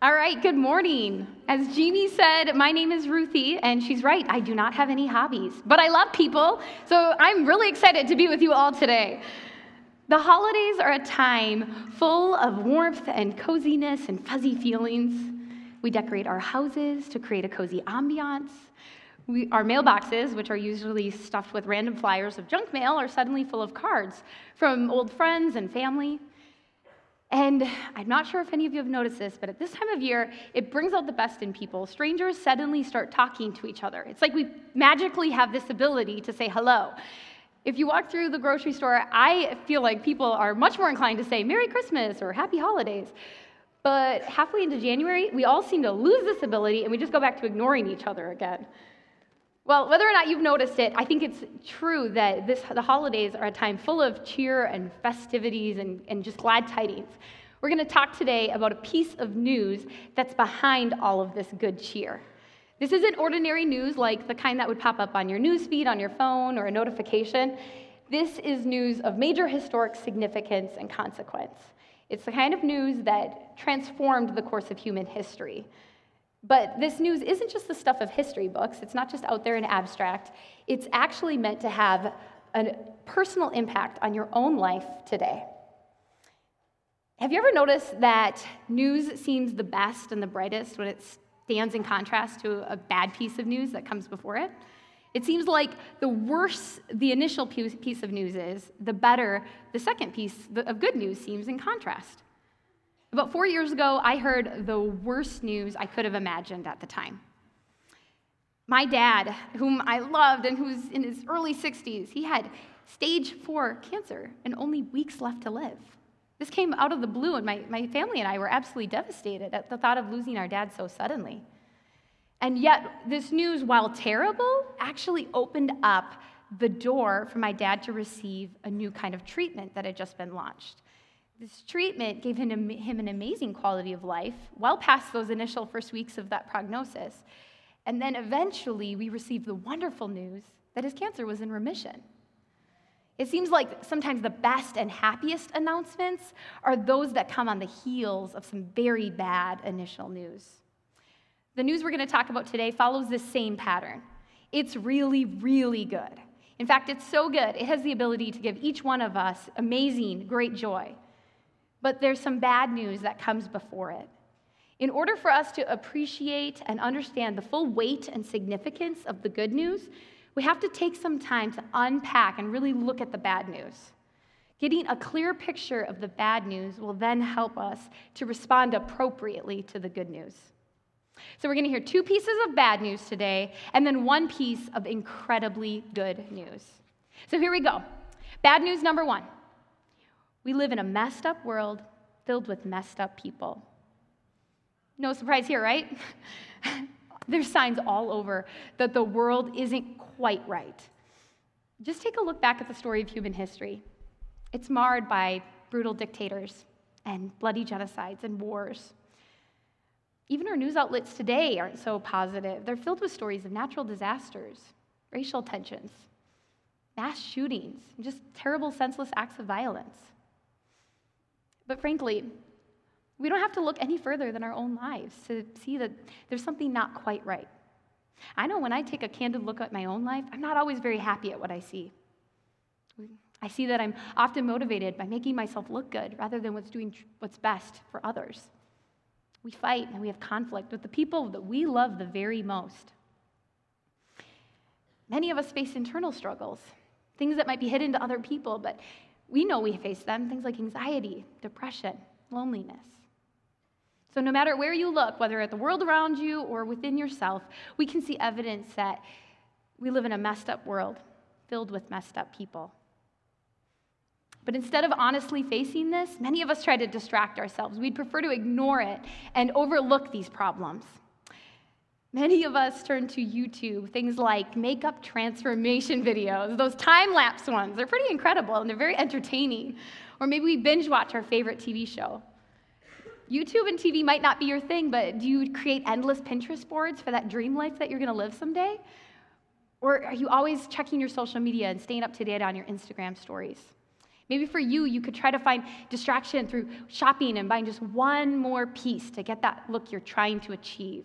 All right, good morning. As Jeannie said, my name is Ruthie, and she's right, I do not have any hobbies, but I love people, so I'm really excited to be with you all today. The holidays are a time full of warmth and coziness and fuzzy feelings. We decorate our houses to create a cozy ambiance. We, our mailboxes, which are usually stuffed with random flyers of junk mail, are suddenly full of cards from old friends and family. And I'm not sure if any of you have noticed this, but at this time of year, it brings out the best in people. Strangers suddenly start talking to each other. It's like we magically have this ability to say hello. If you walk through the grocery store, I feel like people are much more inclined to say Merry Christmas or Happy Holidays. But halfway into January, we all seem to lose this ability and we just go back to ignoring each other again. Well, whether or not you've noticed it, I think it's true that this, the holidays are a time full of cheer and festivities and, and just glad tidings. We're going to talk today about a piece of news that's behind all of this good cheer. This isn't ordinary news like the kind that would pop up on your news feed on your phone or a notification. This is news of major historic significance and consequence. It's the kind of news that transformed the course of human history. But this news isn't just the stuff of history books, it's not just out there in abstract. It's actually meant to have a personal impact on your own life today. Have you ever noticed that news seems the best and the brightest when it stands in contrast to a bad piece of news that comes before it? It seems like the worse the initial piece of news is, the better the second piece of good news seems in contrast. About four years ago, I heard the worst news I could have imagined at the time. My dad, whom I loved and who's in his early 60s, he had stage four cancer and only weeks left to live. This came out of the blue, and my, my family and I were absolutely devastated at the thought of losing our dad so suddenly. And yet, this news, while terrible, actually opened up the door for my dad to receive a new kind of treatment that had just been launched. This treatment gave him, him an amazing quality of life, well past those initial first weeks of that prognosis. And then eventually, we received the wonderful news that his cancer was in remission. It seems like sometimes the best and happiest announcements are those that come on the heels of some very bad initial news. The news we're going to talk about today follows this same pattern. It's really, really good. In fact, it's so good, it has the ability to give each one of us amazing, great joy. But there's some bad news that comes before it. In order for us to appreciate and understand the full weight and significance of the good news, we have to take some time to unpack and really look at the bad news. Getting a clear picture of the bad news will then help us to respond appropriately to the good news. So, we're going to hear two pieces of bad news today and then one piece of incredibly good news. So, here we go. Bad news number one we live in a messed up world filled with messed up people. No surprise here, right? There's signs all over that the world isn't quite right. Just take a look back at the story of human history. It's marred by brutal dictators and bloody genocides and wars. Even our news outlets today aren't so positive. They're filled with stories of natural disasters, racial tensions, mass shootings, and just terrible, senseless acts of violence. But frankly, we don't have to look any further than our own lives to see that there's something not quite right. I know when I take a candid look at my own life, I'm not always very happy at what I see. I see that I'm often motivated by making myself look good rather than what's doing what's best for others. We fight and we have conflict with the people that we love the very most. Many of us face internal struggles, things that might be hidden to other people, but we know we face them things like anxiety, depression, loneliness. So, no matter where you look, whether at the world around you or within yourself, we can see evidence that we live in a messed up world filled with messed up people. But instead of honestly facing this, many of us try to distract ourselves. We'd prefer to ignore it and overlook these problems. Many of us turn to YouTube, things like makeup transformation videos, those time lapse ones. They're pretty incredible and they're very entertaining. Or maybe we binge watch our favorite TV show. YouTube and TV might not be your thing, but do you create endless Pinterest boards for that dream life that you're going to live someday? Or are you always checking your social media and staying up to date on your Instagram stories? Maybe for you, you could try to find distraction through shopping and buying just one more piece to get that look you're trying to achieve.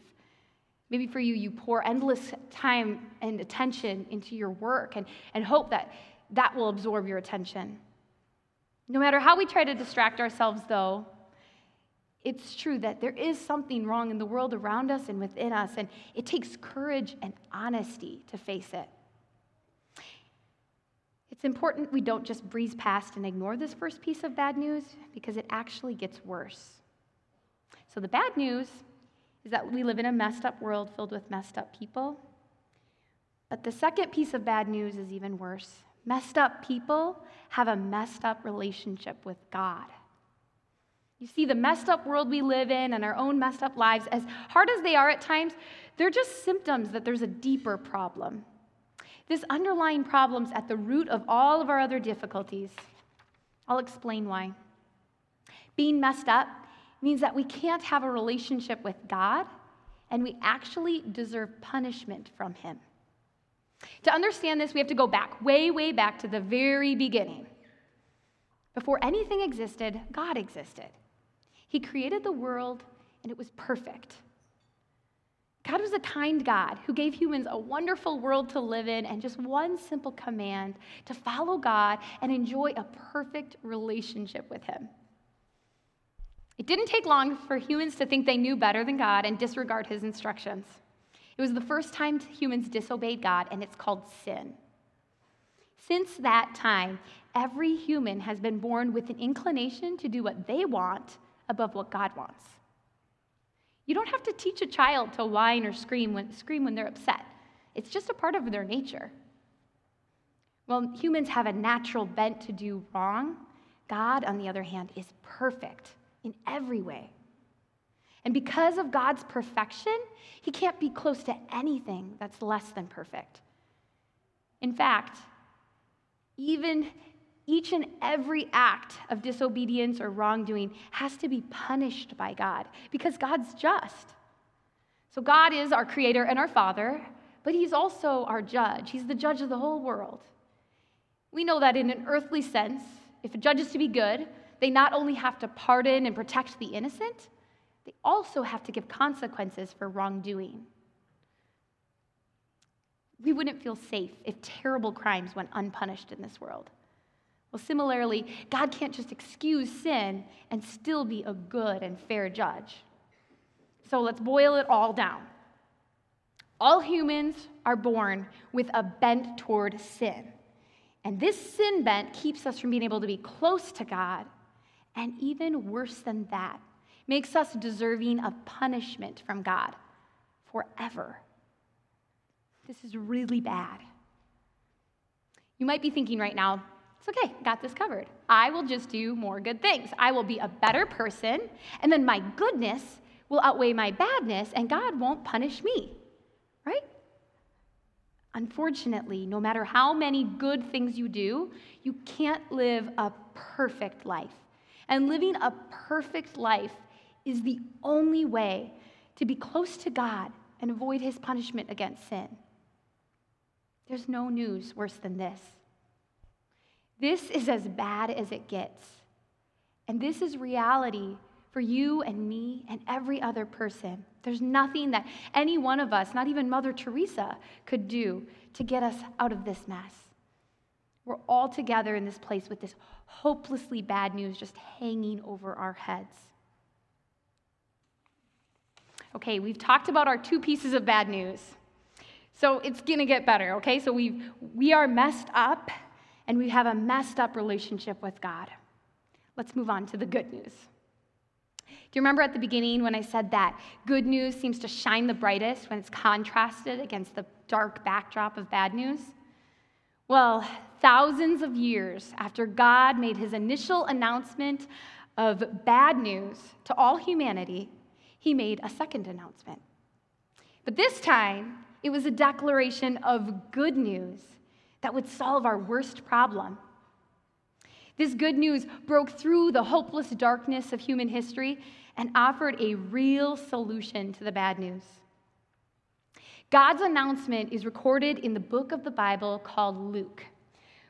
Maybe for you, you pour endless time and attention into your work and, and hope that that will absorb your attention. No matter how we try to distract ourselves, though, it's true that there is something wrong in the world around us and within us, and it takes courage and honesty to face it. It's important we don't just breeze past and ignore this first piece of bad news because it actually gets worse. So, the bad news is that we live in a messed up world filled with messed up people. But the second piece of bad news is even worse. Messed up people have a messed up relationship with God. You see, the messed up world we live in and our own messed up lives, as hard as they are at times, they're just symptoms that there's a deeper problem. This underlying problem's at the root of all of our other difficulties. I'll explain why. Being messed up means that we can't have a relationship with God, and we actually deserve punishment from Him. To understand this, we have to go back, way, way back to the very beginning. Before anything existed, God existed. He created the world, and it was perfect. God was a kind God who gave humans a wonderful world to live in and just one simple command to follow God and enjoy a perfect relationship with Him. It didn't take long for humans to think they knew better than God and disregard His instructions. It was the first time humans disobeyed God, and it's called sin. Since that time, every human has been born with an inclination to do what they want above what God wants. You don't have to teach a child to whine or scream when, scream when they're upset. It's just a part of their nature. Well, humans have a natural bent to do wrong. God, on the other hand, is perfect in every way. And because of God's perfection, he can't be close to anything that's less than perfect. In fact, even each and every act of disobedience or wrongdoing has to be punished by God because God's just. So, God is our creator and our father, but He's also our judge. He's the judge of the whole world. We know that in an earthly sense, if a judge is to be good, they not only have to pardon and protect the innocent, they also have to give consequences for wrongdoing. We wouldn't feel safe if terrible crimes went unpunished in this world. Well, similarly, God can't just excuse sin and still be a good and fair judge. So let's boil it all down. All humans are born with a bent toward sin. And this sin bent keeps us from being able to be close to God. And even worse than that, makes us deserving of punishment from God forever. This is really bad. You might be thinking right now, it's okay, got this covered. I will just do more good things. I will be a better person, and then my goodness will outweigh my badness, and God won't punish me, right? Unfortunately, no matter how many good things you do, you can't live a perfect life. And living a perfect life is the only way to be close to God and avoid his punishment against sin. There's no news worse than this. This is as bad as it gets. And this is reality for you and me and every other person. There's nothing that any one of us, not even Mother Teresa, could do to get us out of this mess. We're all together in this place with this hopelessly bad news just hanging over our heads. Okay, we've talked about our two pieces of bad news. So it's going to get better, okay? So we we are messed up and we have a messed up relationship with God. Let's move on to the good news. Do you remember at the beginning when I said that good news seems to shine the brightest when it's contrasted against the dark backdrop of bad news? Well, thousands of years after God made his initial announcement of bad news to all humanity, he made a second announcement. But this time, it was a declaration of good news that would solve our worst problem. This good news broke through the hopeless darkness of human history and offered a real solution to the bad news. God's announcement is recorded in the book of the Bible called Luke.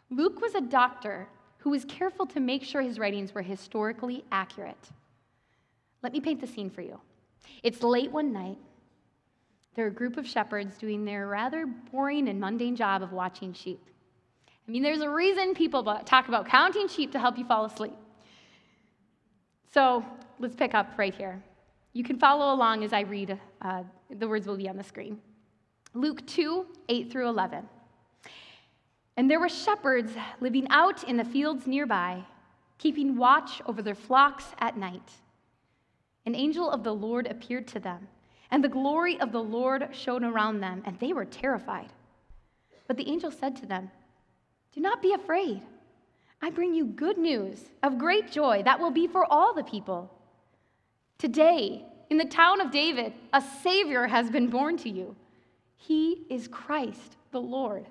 Luke was a doctor who was careful to make sure his writings were historically accurate. Let me paint the scene for you. It's late one night. There are a group of shepherds doing their rather boring and mundane job of watching sheep. I mean, there's a reason people talk about counting sheep to help you fall asleep. So let's pick up right here. You can follow along as I read, uh, the words will be on the screen. Luke 2 8 through 11. And there were shepherds living out in the fields nearby, keeping watch over their flocks at night. An angel of the Lord appeared to them, and the glory of the Lord shone around them, and they were terrified. But the angel said to them, Do not be afraid. I bring you good news of great joy that will be for all the people. Today, in the town of David, a Savior has been born to you. He is Christ the Lord.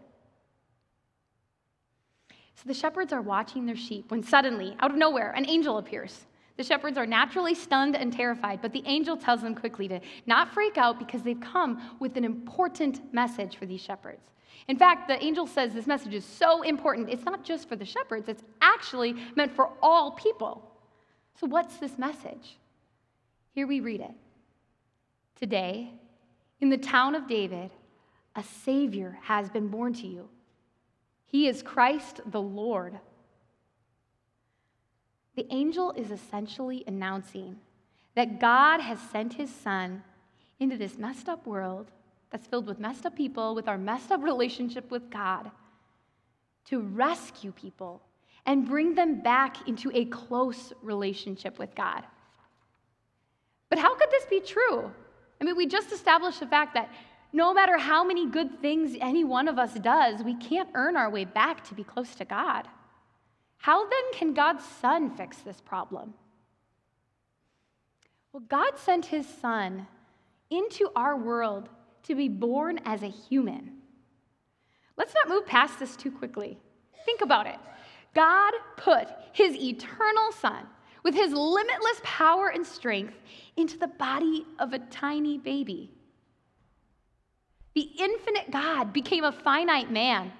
So the shepherds are watching their sheep when suddenly, out of nowhere, an angel appears. The shepherds are naturally stunned and terrified, but the angel tells them quickly to not freak out because they've come with an important message for these shepherds. In fact, the angel says this message is so important, it's not just for the shepherds, it's actually meant for all people. So, what's this message? Here we read it. Today, in the town of David, a Savior has been born to you. He is Christ the Lord. The angel is essentially announcing that God has sent his son into this messed up world that's filled with messed up people, with our messed up relationship with God, to rescue people and bring them back into a close relationship with God. But how could this be true? I mean, we just established the fact that no matter how many good things any one of us does, we can't earn our way back to be close to God. How then can God's Son fix this problem? Well, God sent his Son into our world to be born as a human. Let's not move past this too quickly. Think about it. God put his eternal Son with his limitless power and strength into the body of a tiny baby. The infinite God became a finite man.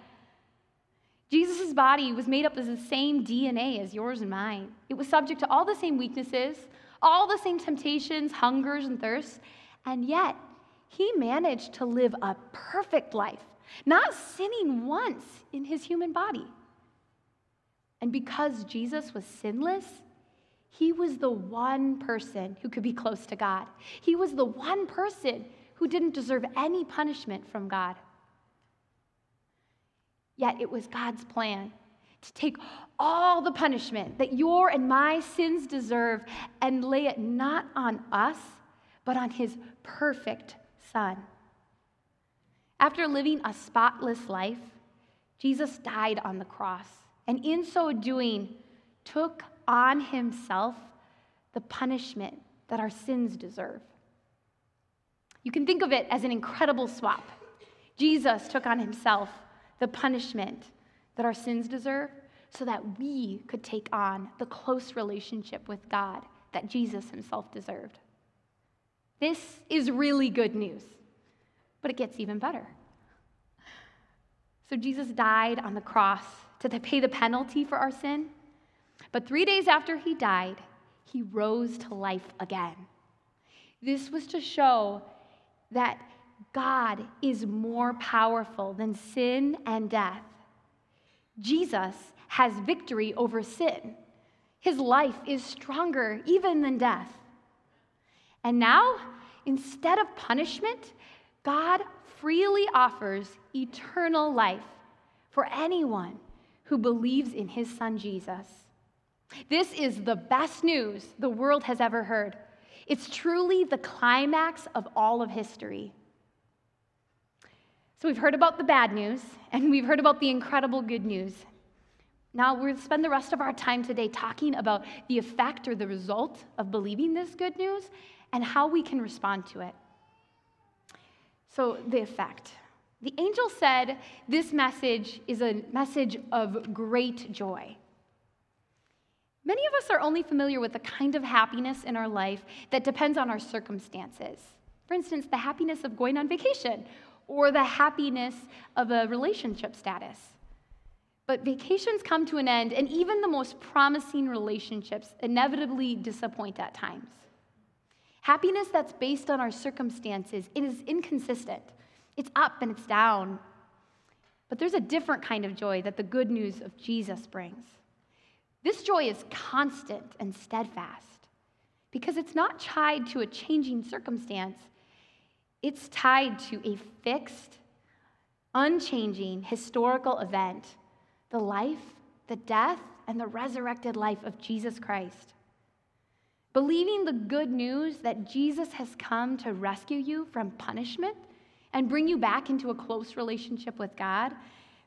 Jesus' body was made up of the same DNA as yours and mine. It was subject to all the same weaknesses, all the same temptations, hungers, and thirsts, and yet he managed to live a perfect life, not sinning once in his human body. And because Jesus was sinless, he was the one person who could be close to God. He was the one person who didn't deserve any punishment from God. Yet it was God's plan to take all the punishment that your and my sins deserve and lay it not on us, but on his perfect Son. After living a spotless life, Jesus died on the cross, and in so doing, took on himself the punishment that our sins deserve. You can think of it as an incredible swap. Jesus took on himself the punishment that our sins deserve so that we could take on the close relationship with God that Jesus himself deserved. This is really good news, but it gets even better. So Jesus died on the cross to pay the penalty for our sin, but three days after he died, he rose to life again. This was to show that God is more powerful than sin and death. Jesus has victory over sin. His life is stronger even than death. And now, instead of punishment, God freely offers eternal life for anyone who believes in his son Jesus. This is the best news the world has ever heard. It's truly the climax of all of history. So, we've heard about the bad news, and we've heard about the incredible good news. Now, we'll spend the rest of our time today talking about the effect or the result of believing this good news and how we can respond to it. So, the effect. The angel said this message is a message of great joy. Many of us are only familiar with the kind of happiness in our life that depends on our circumstances. For instance, the happiness of going on vacation or the happiness of a relationship status. But vacations come to an end, and even the most promising relationships inevitably disappoint at times. Happiness that's based on our circumstances it is inconsistent. It's up and it's down. But there's a different kind of joy that the good news of Jesus brings. This joy is constant and steadfast because it's not tied to a changing circumstance, it's tied to a fixed, unchanging historical event the life, the death, and the resurrected life of Jesus Christ. Believing the good news that Jesus has come to rescue you from punishment and bring you back into a close relationship with God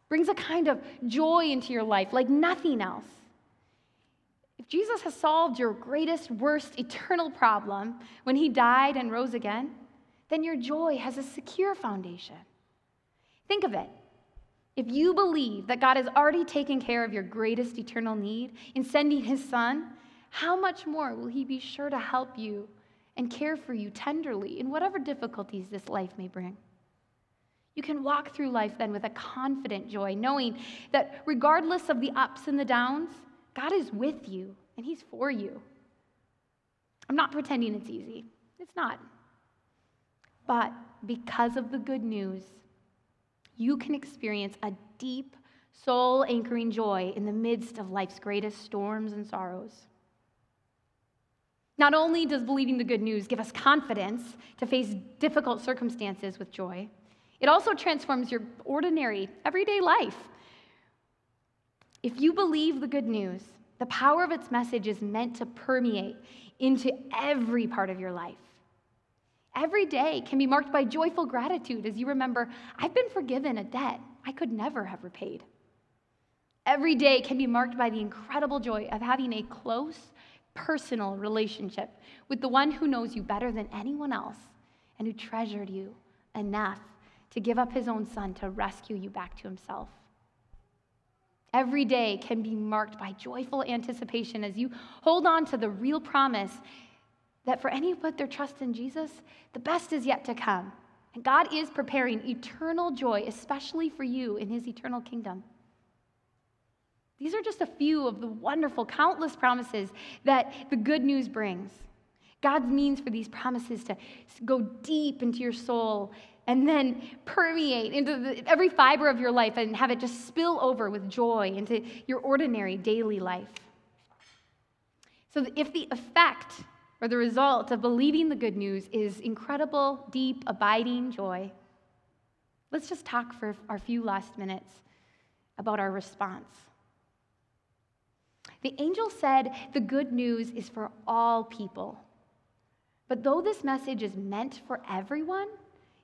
brings a kind of joy into your life like nothing else. If Jesus has solved your greatest, worst eternal problem when he died and rose again, then your joy has a secure foundation. Think of it. If you believe that God has already taken care of your greatest eternal need in sending his son, how much more will he be sure to help you and care for you tenderly in whatever difficulties this life may bring? You can walk through life then with a confident joy, knowing that regardless of the ups and the downs, God is with you and He's for you. I'm not pretending it's easy, it's not. But because of the good news, you can experience a deep, soul anchoring joy in the midst of life's greatest storms and sorrows. Not only does believing the good news give us confidence to face difficult circumstances with joy, it also transforms your ordinary, everyday life. If you believe the good news, the power of its message is meant to permeate into every part of your life. Every day can be marked by joyful gratitude as you remember, I've been forgiven a debt I could never have repaid. Every day can be marked by the incredible joy of having a close, personal relationship with the one who knows you better than anyone else and who treasured you enough to give up his own son to rescue you back to himself. Every day can be marked by joyful anticipation as you hold on to the real promise that for any who put their trust in Jesus, the best is yet to come. And God is preparing eternal joy, especially for you in his eternal kingdom. These are just a few of the wonderful, countless promises that the good news brings. God's means for these promises to go deep into your soul and then permeate into the, every fiber of your life and have it just spill over with joy into your ordinary daily life. So, if the effect or the result of believing the good news is incredible, deep, abiding joy, let's just talk for our few last minutes about our response. The angel said the good news is for all people. But though this message is meant for everyone,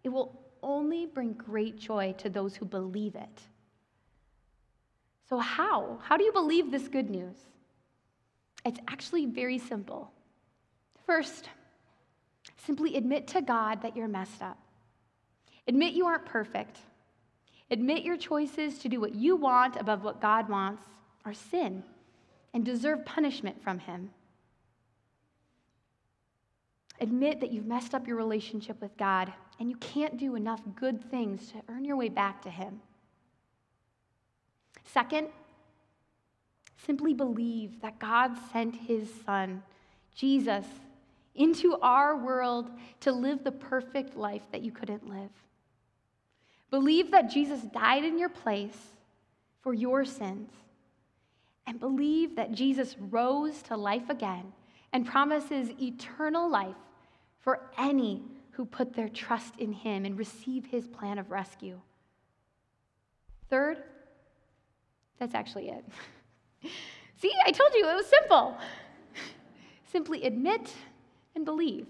it will only bring great joy to those who believe it. So, how? How do you believe this good news? It's actually very simple. First, simply admit to God that you're messed up. Admit you aren't perfect. Admit your choices to do what you want above what God wants are sin and deserve punishment from Him. Admit that you've messed up your relationship with God and you can't do enough good things to earn your way back to Him. Second, simply believe that God sent His Son, Jesus, into our world to live the perfect life that you couldn't live. Believe that Jesus died in your place for your sins. And believe that Jesus rose to life again and promises eternal life for any who put their trust in him and receive his plan of rescue. Third, that's actually it. See, I told you it was simple. Simply admit and believe.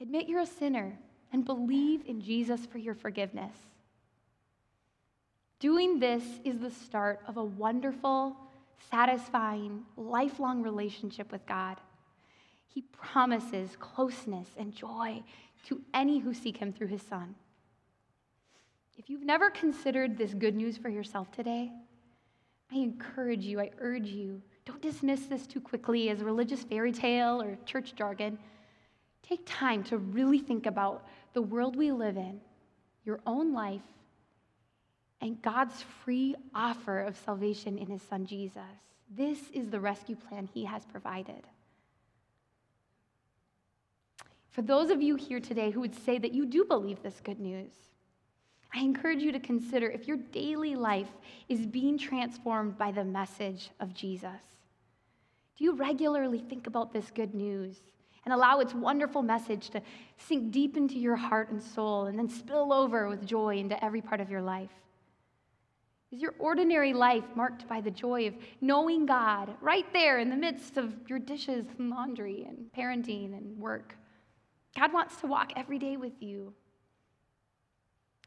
Admit you're a sinner and believe in Jesus for your forgiveness. Doing this is the start of a wonderful, satisfying, lifelong relationship with God. He promises closeness and joy to any who seek him through his Son. If you've never considered this good news for yourself today, I encourage you, I urge you, don't dismiss this too quickly as a religious fairy tale or church jargon. Take time to really think about the world we live in, your own life, and God's free offer of salvation in his son Jesus. This is the rescue plan he has provided. For those of you here today who would say that you do believe this good news, I encourage you to consider if your daily life is being transformed by the message of Jesus. Do you regularly think about this good news and allow its wonderful message to sink deep into your heart and soul and then spill over with joy into every part of your life? Is your ordinary life marked by the joy of knowing God right there in the midst of your dishes and laundry and parenting and work? God wants to walk every day with you.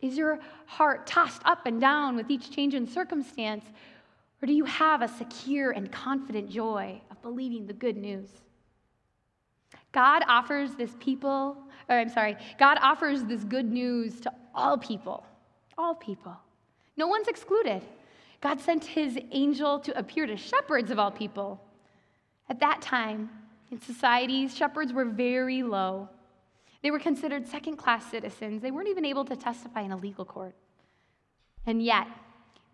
Is your heart tossed up and down with each change in circumstance? Or do you have a secure and confident joy of believing the good news? God offers this people, or I'm sorry, God offers this good news to all people. All people. No one's excluded. God sent his angel to appear to shepherds of all people. At that time, in societies, shepherds were very low. They were considered second class citizens. They weren't even able to testify in a legal court. And yet,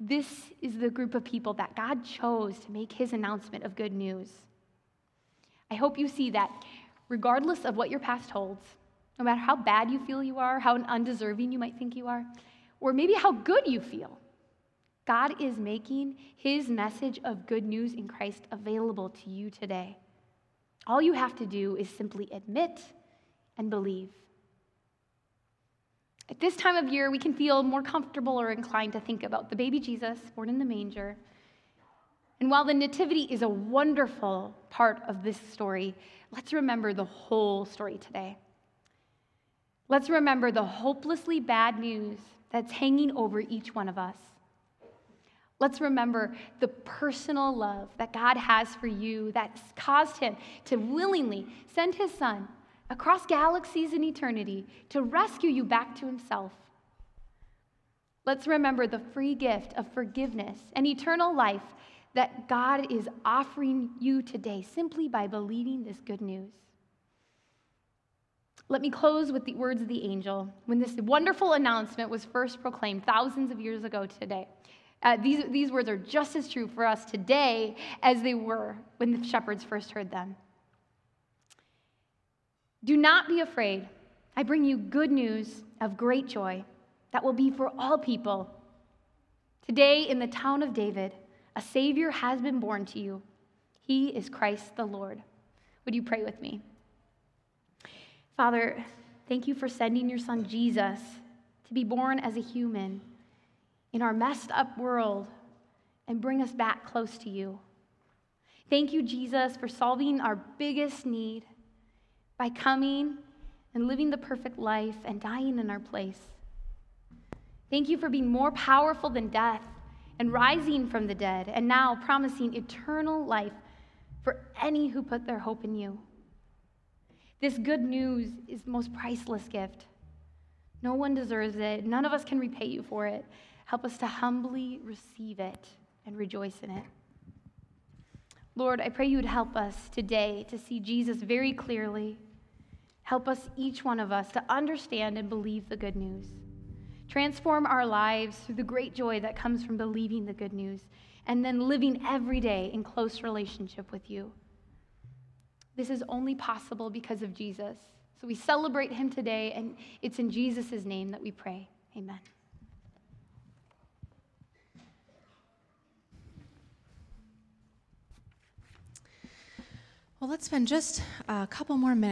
this is the group of people that God chose to make his announcement of good news. I hope you see that regardless of what your past holds, no matter how bad you feel you are, how undeserving you might think you are, or maybe how good you feel, God is making his message of good news in Christ available to you today. All you have to do is simply admit and believe. At this time of year, we can feel more comfortable or inclined to think about the baby Jesus born in the manger. And while the Nativity is a wonderful part of this story, let's remember the whole story today. Let's remember the hopelessly bad news that's hanging over each one of us. Let's remember the personal love that God has for you that's caused him to willingly send his son across galaxies and eternity to rescue you back to himself. Let's remember the free gift of forgiveness and eternal life that God is offering you today simply by believing this good news. Let me close with the words of the angel when this wonderful announcement was first proclaimed thousands of years ago today. Uh, these, these words are just as true for us today as they were when the shepherds first heard them. Do not be afraid. I bring you good news of great joy that will be for all people. Today, in the town of David, a Savior has been born to you. He is Christ the Lord. Would you pray with me? Father, thank you for sending your son Jesus to be born as a human in our messed up world and bring us back close to you. Thank you, Jesus, for solving our biggest need by coming and living the perfect life and dying in our place. Thank you for being more powerful than death and rising from the dead, and now promising eternal life for any who put their hope in you. This good news is the most priceless gift. No one deserves it. None of us can repay you for it. Help us to humbly receive it and rejoice in it. Lord, I pray you would help us today to see Jesus very clearly Help us, each one of us, to understand and believe the good news. Transform our lives through the great joy that comes from believing the good news and then living every day in close relationship with you. This is only possible because of Jesus. So we celebrate him today, and it's in Jesus' name that we pray. Amen. Well, let's spend just a couple more minutes.